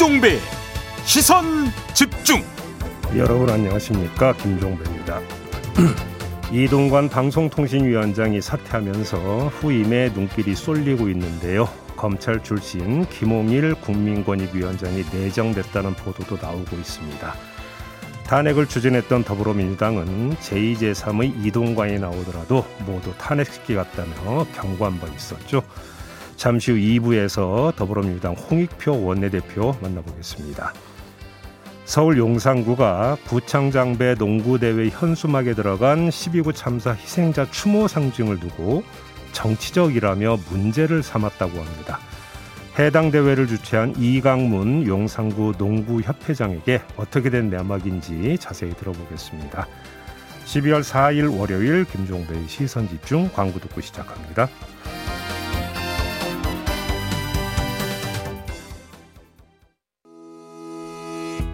김종배 시선 집중 여러분 안녕하십니까 김종배입니다. 이동관 방송통신위원장이 사퇴하면서 후임의 눈길이 쏠리고 있는데요. 검찰 출신 김홍일 국민권익위원장이 내정됐다는 보도도 나오고 있습니다. 탄핵을 추진했던 더불어민주당은 제2, 제3의 이동관이 나오더라도 모두 탄핵시키 갔다며 경고 한번 있었죠. 잠시 후 2부에서 더불어민주당 홍익표 원내대표 만나보겠습니다. 서울 용산구가 부창장배 농구대회 현수막에 들어간 12구 참사 희생자 추모 상징을 두고 정치적이라며 문제를 삼았다고 합니다. 해당 대회를 주최한 이강문 용산구 농구협회장에게 어떻게 된 내막인지 자세히 들어보겠습니다. 12월 4일 월요일 김종배의 시선 집중 광고 듣고 시작합니다.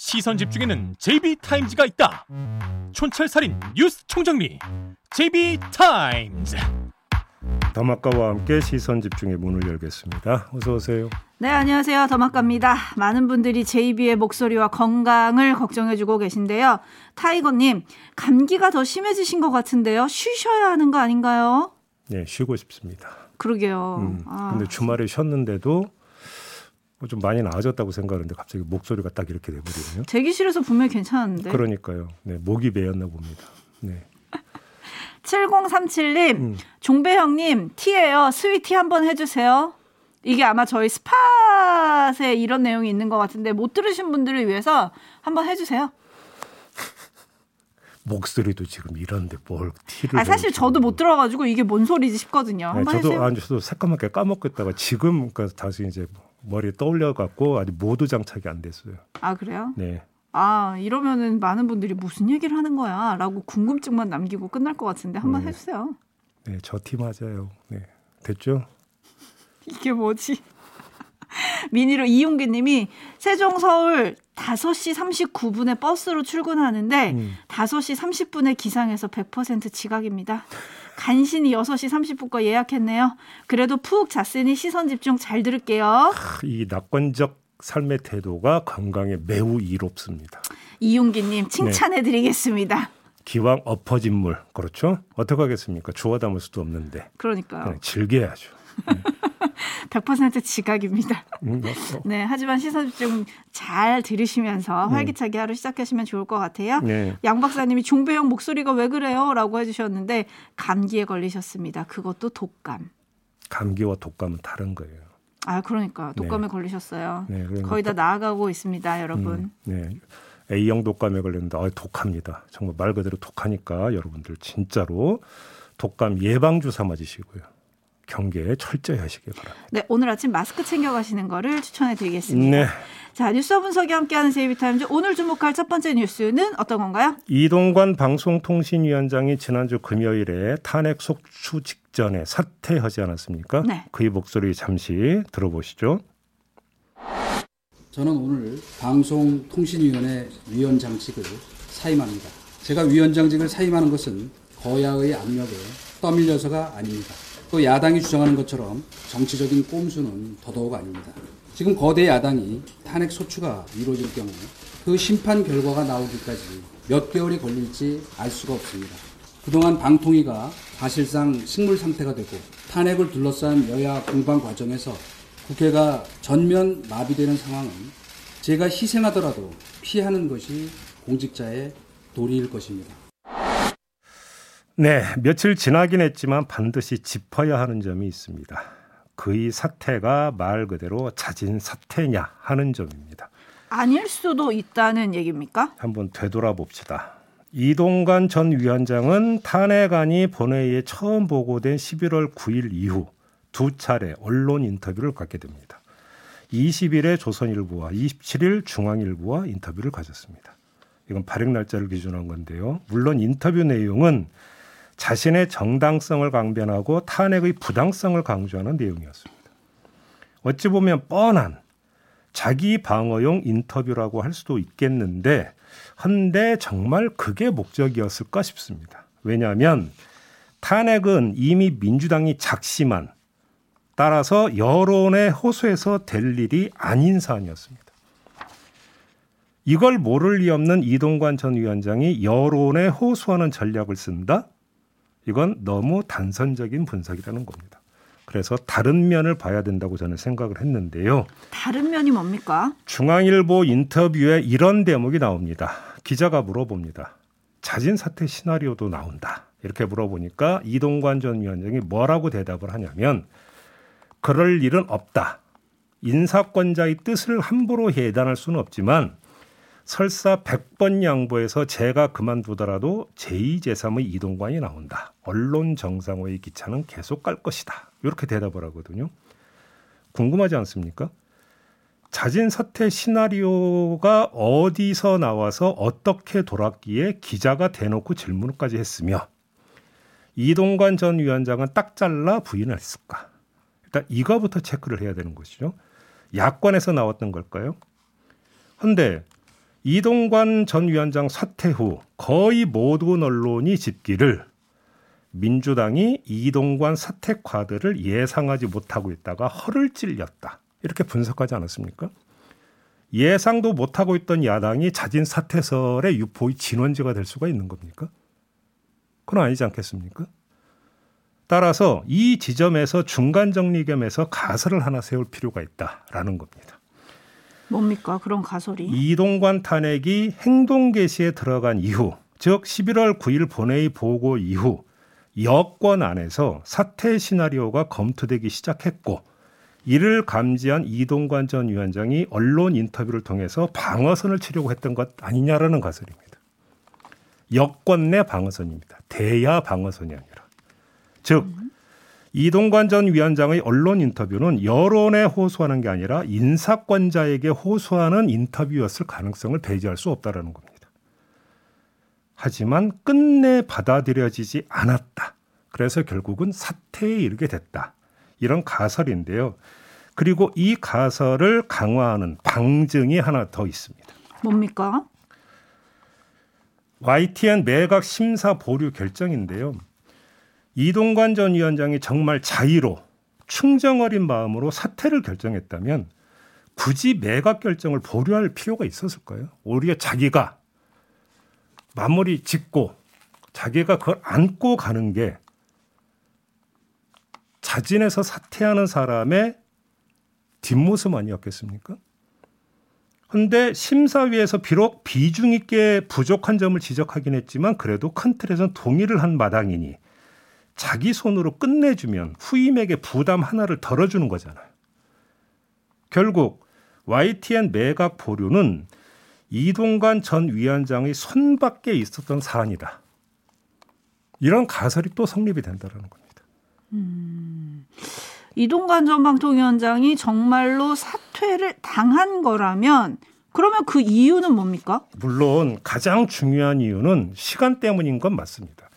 시선 집중에는 JB타임즈가 있다 촌철살인 뉴스 총정리 JB타임즈 더마카와 함께 시선 집중의 문을 열겠습니다. 어서 오세요. 네, 안녕하세요. 더마카입니다. 많은 분들이 JB의 목소리와 건강을 걱정해주고 계신데요. 타이거님, 감기가 더 심해지신 것 같은데요. 쉬셔야 하는 거 아닌가요? 네, 쉬고 싶습니다. 그러게요. 음, 아. 근데 주말에 쉬었는데도 뭐 좀 많이 나아졌다고 생각하는데 갑자기 목소리가 딱 이렇게 돼버리네요. 대기실에서 분명히 괜찮은데. 그러니까요. 네, 목이 메였나 봅니다. 네. 7037님, 음. 종배형님, 티예요. 스위티 한번 해주세요. 이게 아마 저희 스팟에 이런 내용이 있는 것 같은데 못 들으신 분들을 위해서 한번 해주세요. 목소리도 지금 이런데 뭘 티를 아 사실 저도 못. 들어가지고 이게 뭔 소리지 싶거든요. 네, 저도 해주세요. 아니 저도 새까맣게 까먹고 있다가 지금 그러니까 다시 이제 머리에 떠올려 갖고 아직 모두 장착이 안 됐어요. 아 그래요? 네. 아 이러면은 많은 분들이 무슨 얘기를 하는 거야라고 궁금증만 남기고 끝날 것 같은데 한번 네. 해주세요. 네, 저티 맞아요. 네. 됐죠? 이게 뭐지? 미니로 이용기님이 세종 서울 5시 39분에 버스로 출근하는데 음. 5시 30분에 기상해서 100% 지각입니다. 간신히 6시 30분 거 예약했네요. 그래도 푹 잤으니 시선 집중 잘 들을게요. 이 낙관적 삶의 태도가 건강에 매우 이롭습니다. 이용기님 칭찬해 드리겠습니다. 기왕 엎어진 물 그렇죠? 어떻게 하겠습니까? 주워 담을 수도 없는데 그러니까요. 즐겨야죠. 100% 지각입니다. 음, 어, 어. 네, 하지만 시선 집중 잘 들으시면서 활기차게 하루 시작하시면 좋을 것 같아요. 네. 양 박사님이 종배형 목소리가 왜 그래요? 라고 해주셨는데 감기에 걸리셨습니다. 그것도 독감. 감기와 독감은 다른 거예요. 아, 그러니까 독감에 네. 걸리셨어요. 네, 그러니까 거의 다 나아가고 있습니다, 여러분. 음, 네. A형 독감에 걸렸는데 아, 독합니다. 정말 말 그대로 독하니까 여러분들 진짜로 독감 예방 주사 맞으시고요. 경계 철저히 하시길 바랍니다. 네, 오늘 아침 마스크 챙겨 가시는 거를 추천해 드리겠습니다. 네. 자, 뉴스 분석이 함께하는 제이비타임즈 오늘 주목할 첫 번째 뉴스는 어떤 건가요? 이동관 방송통신위원장이 지난주 금요일에 탄핵 속추 직전에 사퇴하지 않았습니까? 네. 그의 목소리 잠시 들어보시죠. 저는 오늘 방송통신위원회 위원장직을 사임합니다. 제가 위원장직을 사임하는 것은 거야의 압력에 떠밀려서가 아닙니다. 또 야당이 주장하는 것처럼 정치적인 꼼수는 더더욱 아닙니다. 지금 거대 야당이 탄핵 소추가 이루어질 경우 그 심판 결과가 나오기까지 몇 개월이 걸릴지 알 수가 없습니다. 그동안 방통위가 사실상 식물 상태가 되고 탄핵을 둘러싼 여야 공방 과정에서 국회가 전면 마비되는 상황은 제가 희생하더라도 피하는 것이 공직자의 도리일 것입니다. 네, 며칠 지나긴 했지만 반드시 짚어야 하는 점이 있습니다. 그의 사태가 말 그대로 자진 사퇴냐 하는 점입니다. 아닐 수도 있다는 얘기입니까? 한번 되돌아봅시다. 이동관 전 위원장은 탄핵안이 본회의에 처음 보고된 11월 9일 이후 두 차례 언론 인터뷰를 갖게 됩니다. 20일에 조선일보와 27일 중앙일보와 인터뷰를 가졌습니다. 이건 발행 날짜를 기준한 건데요. 물론 인터뷰 내용은 자신의 정당성을 강변하고 탄핵의 부당성을 강조하는 내용이었습니다. 어찌 보면 뻔한 자기 방어용 인터뷰라고 할 수도 있겠는데 한데 정말 그게 목적이었을까 싶습니다. 왜냐하면 탄핵은 이미 민주당이 작심한 따라서 여론의 호소에서 될 일이 아닌 사안이었습니다. 이걸 모를 리 없는 이동관 전 위원장이 여론에 호소하는 전략을 쓴다? 이건 너무 단선적인 분석이라는 겁니다. 그래서 다른 면을 봐야 된다고 저는 생각을 했는데요. 다른 면이 뭡니까? 중앙일보 인터뷰에 이런 대목이 나옵니다. 기자가 물어봅니다. 자진 사퇴 시나리오도 나온다. 이렇게 물어보니까 이동관 전 위원장이 뭐라고 대답을 하냐면 그럴 일은 없다. 인사권자의 뜻을 함부로 해단할 수는 없지만 설사 100번 양보해서 제가 그만두더라도 제2 제3의 이동관이 나온다. 언론 정상화의 기차는 계속 갈 것이다. 이렇게 대답을 하거든요. 궁금하지 않습니까? 자진 사퇴 시나리오가 어디서 나와서 어떻게 돌았기에 기자가 대놓고 질문까지 했으며 이동관 전 위원장은 딱 잘라 부인을 했을까? 일단 이거부터 체크를 해야 되는 것이죠. 야권에서 나왔던 걸까요? 근데 이동관 전 위원장 사퇴 후 거의 모든 언론이 집기를 민주당이 이동관 사퇴 과들을 예상하지 못하고 있다가 허를 찔렸다. 이렇게 분석하지 않았습니까? 예상도 못하고 있던 야당이 자진 사퇴설의 유포의 진원지가 될 수가 있는 겁니까? 그건 아니지 않겠습니까? 따라서 이 지점에서 중간 정리 겸해서 가설을 하나 세울 필요가 있다라는 겁니다. 뭡니까 그런 가설이? 이동관 탄핵이 행동 개시에 들어간 이후, 즉 11월 9일 본회의 보고 이후 여권 안에서 사퇴 시나리오가 검토되기 시작했고 이를 감지한 이동관 전 위원장이 언론 인터뷰를 통해서 방어선을 치려고 했던 것 아니냐라는 가설입니다. 여권 내 방어선입니다. 대야 방어선이 아니라. 즉 이동관 전 위원장의 언론 인터뷰는 여론에 호소하는 게 아니라 인사권자에게 호소하는 인터뷰였을 가능성을 배제할 수 없다라는 겁니다. 하지만 끝내 받아들여지지 않았다. 그래서 결국은 사퇴에 이르게 됐다. 이런 가설인데요. 그리고 이 가설을 강화하는 방증이 하나 더 있습니다. 뭡니까? YTN 매각 심사 보류 결정인데요. 이동관 전 위원장이 정말 자의로 충정 어린 마음으로 사퇴를 결정했다면 굳이 매각 결정을 보류할 필요가 있었을까요? 오히려 자기가 마무리 짓고 자기가 그걸 안고 가는 게 자진해서 사퇴하는 사람의 뒷모습 아니었겠습니까? 근데 심사위에서 비록 비중 있게 부족한 점을 지적하긴 했지만 그래도 큰 틀에서는 동의를 한 마당이니 자기 손으로 끝내주면 후임에게 부담 하나를 덜어주는 거잖아요. 결국 YTN 매각 보류는 이동관 전 위원장의 손밖에 있었던 사안이다. 이런 가설이 또 성립이 된다는 겁니다. 음, 이동관 전 방통위원장이 정말로 사퇴를 당한 거라면 그러면 그 이유는 뭡니까? 물론 가장 중요한 이유는 시간 때문인 건 맞습니다.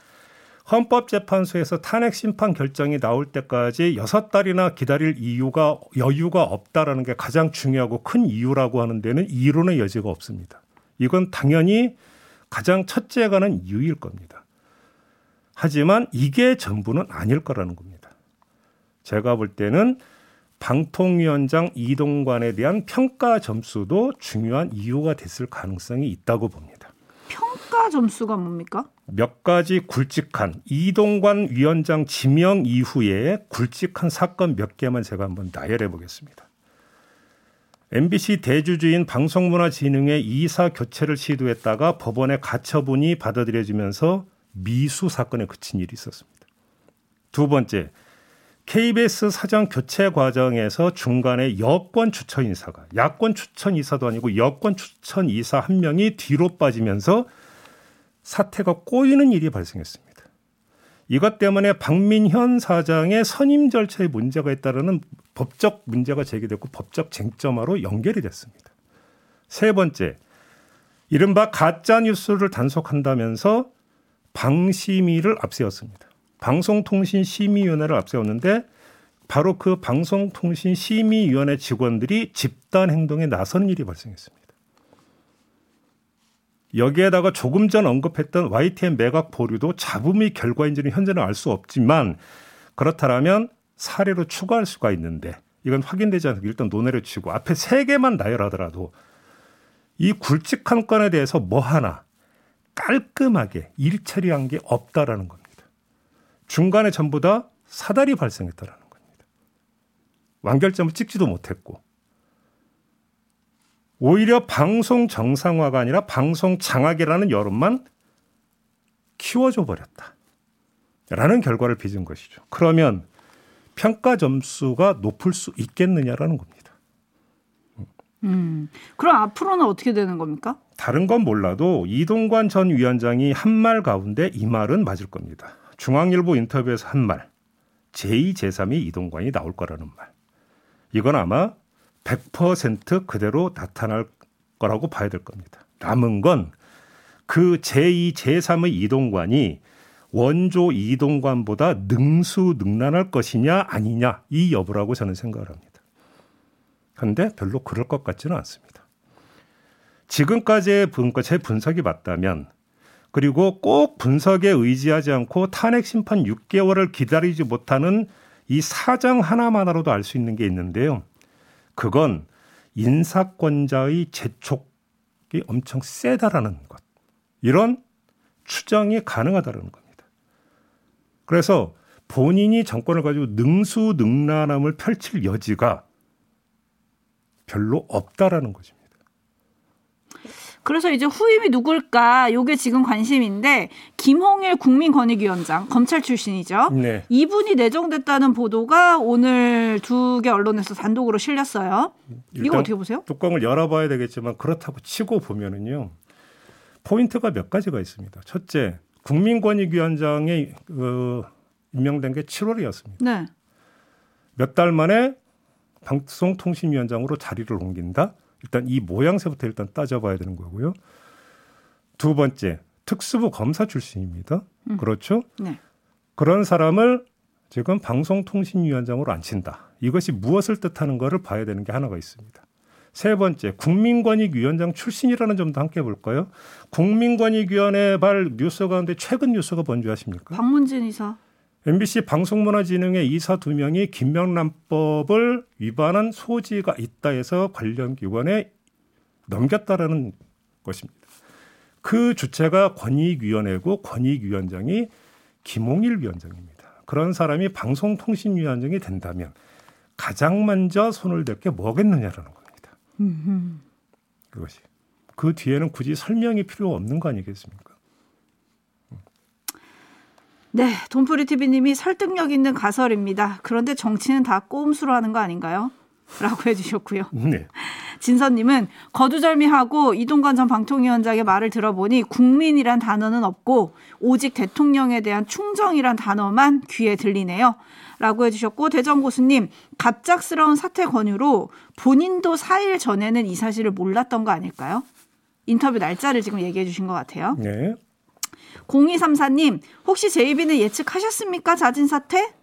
헌법재판소에서 탄핵 심판 결정이 나올 때까지 여섯 달이나 기다릴 이유가 여유가 없다라는 게 가장 중요하고 큰 이유라고 하는 데는 이론의 여지가 없습니다. 이건 당연히 가장 첫째 가는 이유일 겁니다. 하지만 이게 전부는 아닐 거라는 겁니다. 제가 볼 때는 방통위원장 이동관에 대한 평가 점수도 중요한 이유가 됐을 가능성이 있다고 봅니다. 평가 점수가 뭡니까? 몇 가지 굵직한 이동관 위원장 지명 이후에 굵직한 사건 몇 개만 제가 한번 나열해 보겠습니다. MBC 대주주인 방송문화진흥회 이사 교체를 시도했다가 법원에 가처분이 받아들여지면서 미수 사건에 그친 일이 있었습니다. 두 번째, KBS 사장 교체 과정에서 중간에 여권 추천 인사가 야권 추천 이사도 아니고 여권 추천 이사 한 명이 뒤로 빠지면서 사태가 꼬이는 일이 발생했습니다. 이것 때문에 박민현 사장의 선임 절차에 문제가 있다는 법적 문제가 제기됐고 법적 쟁점화로 연결이 됐습니다. 세 번째, 이른바 가짜 뉴스를 단속한다면서 방심위를 앞세웠습니다. 방송통신심의위원회를 앞세웠는데 바로 그 방송통신심의위원회 직원들이 집단 행동에 나선 일이 발생했습니다. 여기에다가 조금 전 언급했던 YTN 매각 보류도 잡음이 결과인지는 현재는 알 수 없지만 그렇다면 사례로 추가할 수가 있는데 이건 확인되지 않고 일단 논외를 치고 앞에 세 개만 나열하더라도 이 굵직한 건에 대해서 뭐 하나 깔끔하게 일 처리한 게 없다라는 겁니다. 중간에 전부 다 사달이 발생했다라는 겁니다. 완결점을 찍지도 못했고 오히려 방송 정상화가 아니라 방송 장악이라는 여론만 키워줘 버렸다. 라는 결과를 빚은 것이죠. 그러면 평가 점수가 높을 수 있겠느냐라는 겁니다. 음. 그럼 앞으로는 어떻게 되는 겁니까? 다른 건 몰라도 이동관 전 위원장이 한 말 가운데 이 말은 맞을 겁니다. 중앙일보 인터뷰에서 한 말, 제2, 제3이 이동관이 나올 거라는 말. 이건 아마 100% 그대로 나타날 거라고 봐야 될 겁니다. 남은 건 그 제2, 제3의 이동관이 원조 이동관보다 능수능란할 것이냐 아니냐 이 여부라고 저는 생각을 합니다. 그런데 별로 그럴 것 같지는 않습니다. 지금까지의 분과 제 분석이 맞다면 그리고 꼭 분석에 의지하지 않고 탄핵 심판 6개월을 기다리지 못하는 이 사정 하나만으로도 알 수 있는 게 있는데요. 그건 인사권자의 재촉이 엄청 세다라는 것. 이런 추정이 가능하다는 겁니다. 그래서 본인이 정권을 가지고 능수능란함을 펼칠 여지가 별로 없다라는 것입니다. 그래서 이제 후임이 누굴까? 요게 지금 관심인데 김홍일 국민권익위원장 검찰 출신이죠. 네. 이분이 내정됐다는 보도가 오늘 두 개 언론에서 단독으로 실렸어요. 이거 어떻게 보세요? 뚜껑을 열어봐야 되겠지만 그렇다고 치고 보면은요 포인트가 몇 가지가 있습니다. 첫째, 국민권익위원장에 그 임명된 게 7월이었습니다. 네. 몇 달 만에 방송통신위원장으로 자리를 옮긴다. 일단 이 모양새부터 일단 따져봐야 되는 거고요. 두 번째, 특수부 검사 출신입니다. 음. 그렇죠? 네. 그런 사람을 지금 방송통신위원장으로 앉힌다. 이것이 무엇을 뜻하는 거를 봐야 되는 게 하나가 있습니다. 세 번째, 국민권익위원장 출신이라는 점도 함께 볼까요? 국민권익위원회 발 뉴스 가운데 최근 뉴스가 뭔지 아십니까? 박문진 이사. MBC 방송문화진흥회 이사 두 명이 김명란법을 위반한 소지가 있다 해서 관련 기관에 넘겼다라는 것입니다. 그 주체가 권익위원회고 권익위원장이 김홍일 위원장입니다. 그런 사람이 방송통신위원장이 된다면 가장 먼저 손을 댈 게 뭐겠느냐라는 겁니다. 그것이. 그 뒤에는 굳이 설명이 필요 없는 거 아니겠습니까? 네, 돈프리 TV님이 설득력 있는 가설입니다. 그런데 정치는 다 꼼수로 하는 거 아닌가요? 라고 해주셨고요. 네. 진선님은 거두절미하고 이동관 전 방통위원장의 말을 들어보니 국민이란 단어는 없고 오직 대통령에 대한 충정이란 단어만 귀에 들리네요. 라고 해주셨고 대전 고수님 갑작스러운 사퇴 권유로 본인도 4일 전에는 이 사실을 몰랐던 거 아닐까요? 인터뷰 날짜를 지금 얘기해 주신 것 같아요. 네. 0234님 혹시 제이비는 예측하셨습니까? 자진 사퇴?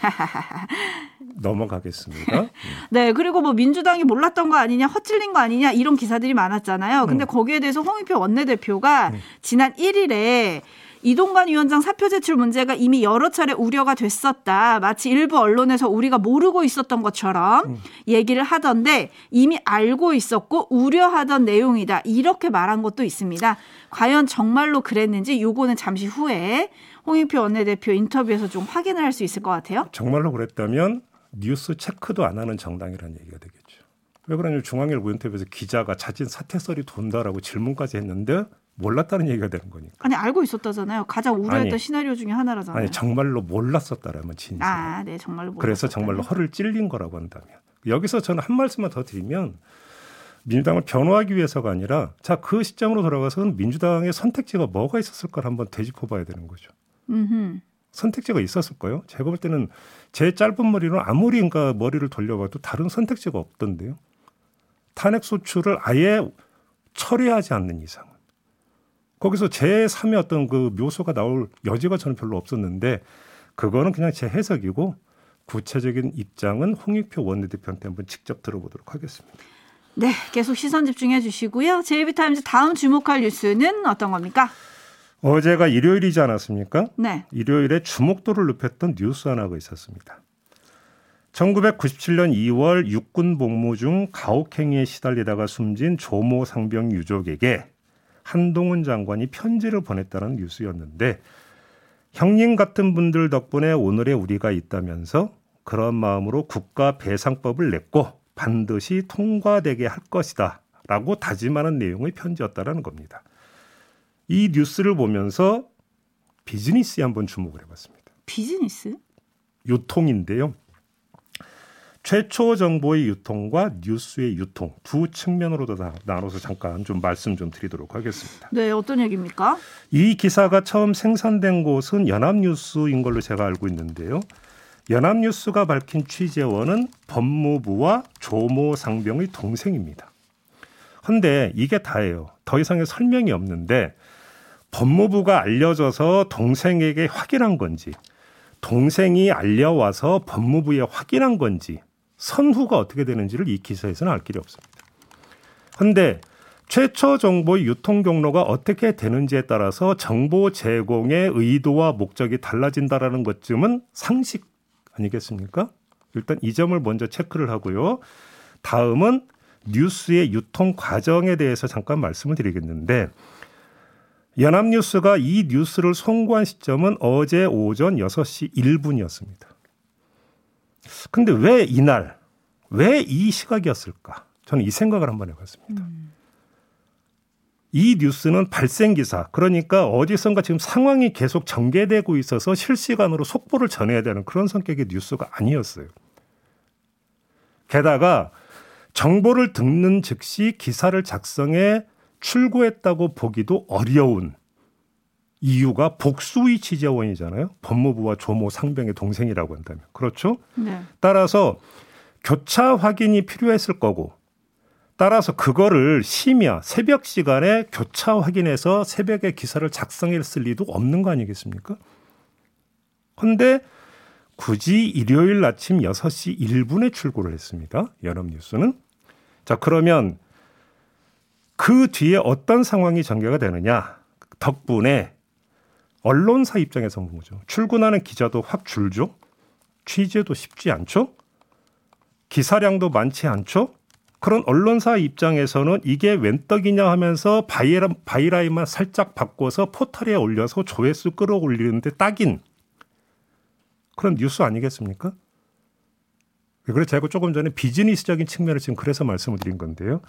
넘어가겠습니다. 네, 그리고 뭐 민주당이 몰랐던 거 아니냐, 헛질린 거 아니냐 이런 기사들이 많았잖아요. 음. 근데 거기에 대해서 홍익표 원내대표가 지난 1일에 이동관 위원장 사표 제출 문제가 이미 여러 차례 우려가 됐었다. 마치 일부 언론에서 우리가 모르고 있었던 것처럼 음. 얘기를 하던데 이미 알고 있었고 우려하던 내용이다. 이렇게 말한 것도 있습니다. 과연 정말로 그랬는지 요거는 잠시 후에 홍익표 원내대표 인터뷰에서 좀 확인을 할 수 있을 것 같아요. 정말로 그랬다면 뉴스 체크도 안 하는 정당이라는 얘기가 되겠죠. 왜 그러냐면 중앙일보 인터뷰에서 기자가 자진 사퇴설이 돈다라고 질문까지 했는데 몰랐다는 얘기가 되는 거니까. 아니 알고 있었다잖아요. 가장 우려했던 아니, 시나리오 중에 하나라잖아요. 아니 정말로 몰랐었다라면 진실. 아, 네, 정말로 몰랐었다면. 그래서 정말로 허를 찔린 거라고 한다면 여기서 저는 한 말씀만 더 드리면 민주당을 변호하기 위해서가 아니라 자 그 시점으로 돌아가서는 민주당의 선택지가 뭐가 있었을까를 한번 되짚어봐야 되는 거죠. 음흠. 선택지가 있었을까요? 제가 볼 때는 제 짧은 머리로 아무리 그러니까 머리를 돌려봐도 다른 선택지가 없던데요. 탄핵 소추를 아예 철회하지 않는 이상은 거기서 제 3의 어떤 그 묘소가 나올 여지가 저는 별로 없었는데 그거는 그냥 제 해석이고 구체적인 입장은 홍익표 원내대표한테 한번 직접 들어보도록 하겠습니다. 네, 계속 시선 집중해 주시고요. 제이비타임즈 다음 주목할 뉴스는 어떤 겁니까? 어제가 일요일이지 않았습니까? 네. 일요일에 주목도를 높였던 뉴스 하나가 있었습니다. 1997년 2월 육군 복무 중 가혹행위에 시달리다가 숨진 조모 상병 유족에게 한동훈 장관이 편지를 보냈다는 뉴스였는데 형님 같은 분들 덕분에 오늘의 우리가 있다면서 그런 마음으로 국가 배상법을 냈고 반드시 통과되게 할 것이다. 라고 다짐하는 내용의 편지였다라는 겁니다. 이 뉴스를 보면서 비즈니스에 한번 주목을 해봤습니다. 비즈니스? 유통인데요. 최초 정보의 유통과 뉴스의 유통 두 측면으로 다 나눠서 잠깐 좀 말씀 좀 드리도록 하겠습니다. 네, 어떤 얘기입니까? 이 기사가 처음 생산된 곳은 연합뉴스인 걸로 제가 알고 있는데요. 연합뉴스가 밝힌 취재원은 법무부와 조모 상병의 동생입니다. 근데 이게 다예요. 더 이상의 설명이 없는데 법무부가 알려줘서 동생에게 확인한 건지 동생이 알려와서 법무부에 확인한 건지 선후가 어떻게 되는지를 이 기사에서는 알 길이 없습니다. 그런데 최초 정보의 유통 경로가 어떻게 되는지에 따라서 정보 제공의 의도와 목적이 달라진다라는 것쯤은 상식 아니겠습니까? 일단 이 점을 먼저 체크를 하고요. 다음은 뉴스의 유통 과정에 대해서 잠깐 말씀을 드리겠는데 연합뉴스가 이 뉴스를 송고한 시점은 어제 오전 6시 1분이었습니다. 근데 왜 이날, 왜 이 시각이었을까? 저는 이 생각을 한번 해봤습니다. 음. 이 뉴스는 발생 기사, 그러니까 어디선가 지금 상황이 계속 전개되고 있어서 실시간으로 속보를 전해야 되는 그런 성격의 뉴스가 아니었어요. 게다가 정보를 듣는 즉시 기사를 작성해 출고했다고 보기도 어려운 이유가 복수의 취재원이잖아요. 법무부와 조모 상병의 동생이라고 한다면. 그렇죠? 네. 따라서 교차 확인이 필요했을 거고 따라서 그거를 심야 새벽 시간에 교차 확인해서 새벽에 기사를 작성했을 리도 없는 거 아니겠습니까? 근데 굳이 일요일 아침 6시 1분에 출고를 했습니다. 연합뉴스는. 자, 그러면 그 뒤에 어떤 상황이 전개가 되느냐? 덕분에 언론사 입장에서 본 거죠. 출근하는 기자도 확 줄죠. 취재도 쉽지 않죠. 기사량도 많지 않죠. 그런 언론사 입장에서는 이게 웬 떡이냐 하면서 byli, byline만 살짝 바꿔서 포털에 올려서 조회수 끌어올리는데 딱인 그런 뉴스 아니겠습니까? 그래서 제가 조금 전에 비즈니스적인 측면을 지금 그래서 말씀을 드린 건데요.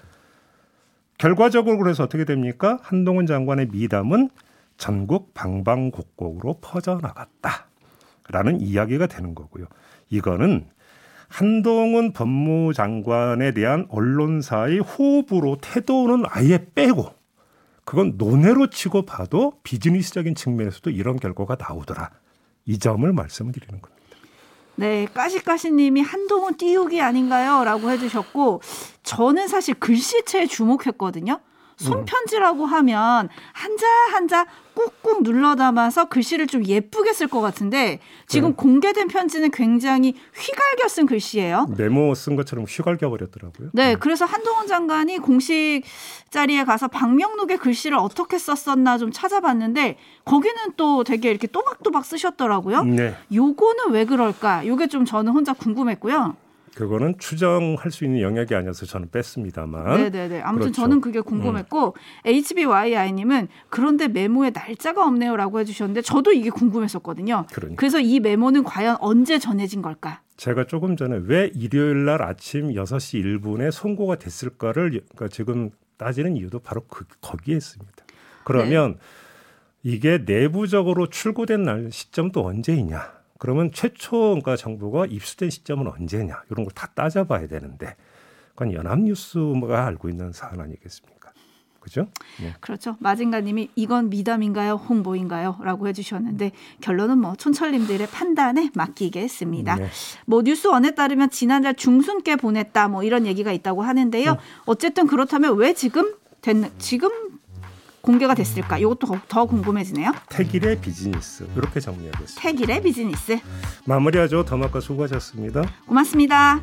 결과적으로 그래서 어떻게 됩니까? 한동훈 장관의 미담은 전국 방방곡곡으로 퍼져나갔다. 라는 이야기가 되는 거고요. 이거는 한동훈 법무장관에 대한 언론사의 호흡으로 태도는 아예 빼고 그건 논외로 치고 봐도 비즈니스적인 측면에서도 이런 결과가 나오더라. 이 점을 말씀을 드리는 겁니다. 네, 까시까시님이 한동훈 띄우기 아닌가요? 라고 해주셨고, 저는 사실 글씨체에 주목했거든요. 손편지라고 하면 한자 한자 꾹꾹 눌러 담아서 글씨를 좀 예쁘게 쓸 것 같은데 지금 네. 공개된 편지는 굉장히 휘갈겨 쓴 글씨예요. 메모 쓴 것처럼 휘갈겨 버렸더라고요. 네, 음. 그래서 한동훈 장관이 공식 자리에 가서 박명록의 글씨를 어떻게 썼었나 좀 찾아봤는데 거기는 또 되게 이렇게 또박또박 쓰셨더라고요. 네. 요거는 왜 그럴까? 요게 좀 저는 혼자 궁금했고요. 그거는 추정할 수 있는 영역이 아니어서 저는 뺐습니다만. 네네네. 아무튼 그렇죠. 저는 그게 궁금했고 음. HBYI님은 그런데 메모에 날짜가 없네요라고 해주셨는데 저도 이게 궁금했었거든요. 그러니까. 그래서 이 메모는 과연 언제 전해진 걸까? 제가 조금 전에 왜 일요일 날 아침 6시 1분에 선고가 됐을까를 그러니까 지금 따지는 이유도 바로 그, 거기에 있습니다. 그러면 네. 이게 내부적으로 출고된 날 시점도 언제이냐? 그러면 최초 그러니까 정부가 입수된 시점은 언제냐 이런 걸 다 따져봐야 되는데 그건 연합뉴스가 알고 있는 사안 아니겠습니까? 그죠? 네. 그렇죠. 마징가님이 이건 미담인가요, 홍보인가요?라고 해주셨는데 결론은 뭐 촌철님들의 판단에 맡기겠습니다. 네. 뭐 뉴스 원에 따르면 지난달 중순께 보냈다 뭐 이런 얘기가 있다고 하는데요. 음. 어쨌든 그렇다면 왜 지금 됐 지금 공개가 됐을까? 이것도 더- 더 궁금해지네요. 태길의 비즈니스 이렇게 정리하겠습니다. 태길의 비즈니스. 마무리하죠. 더마카 수고하셨습니다. 고맙습니다.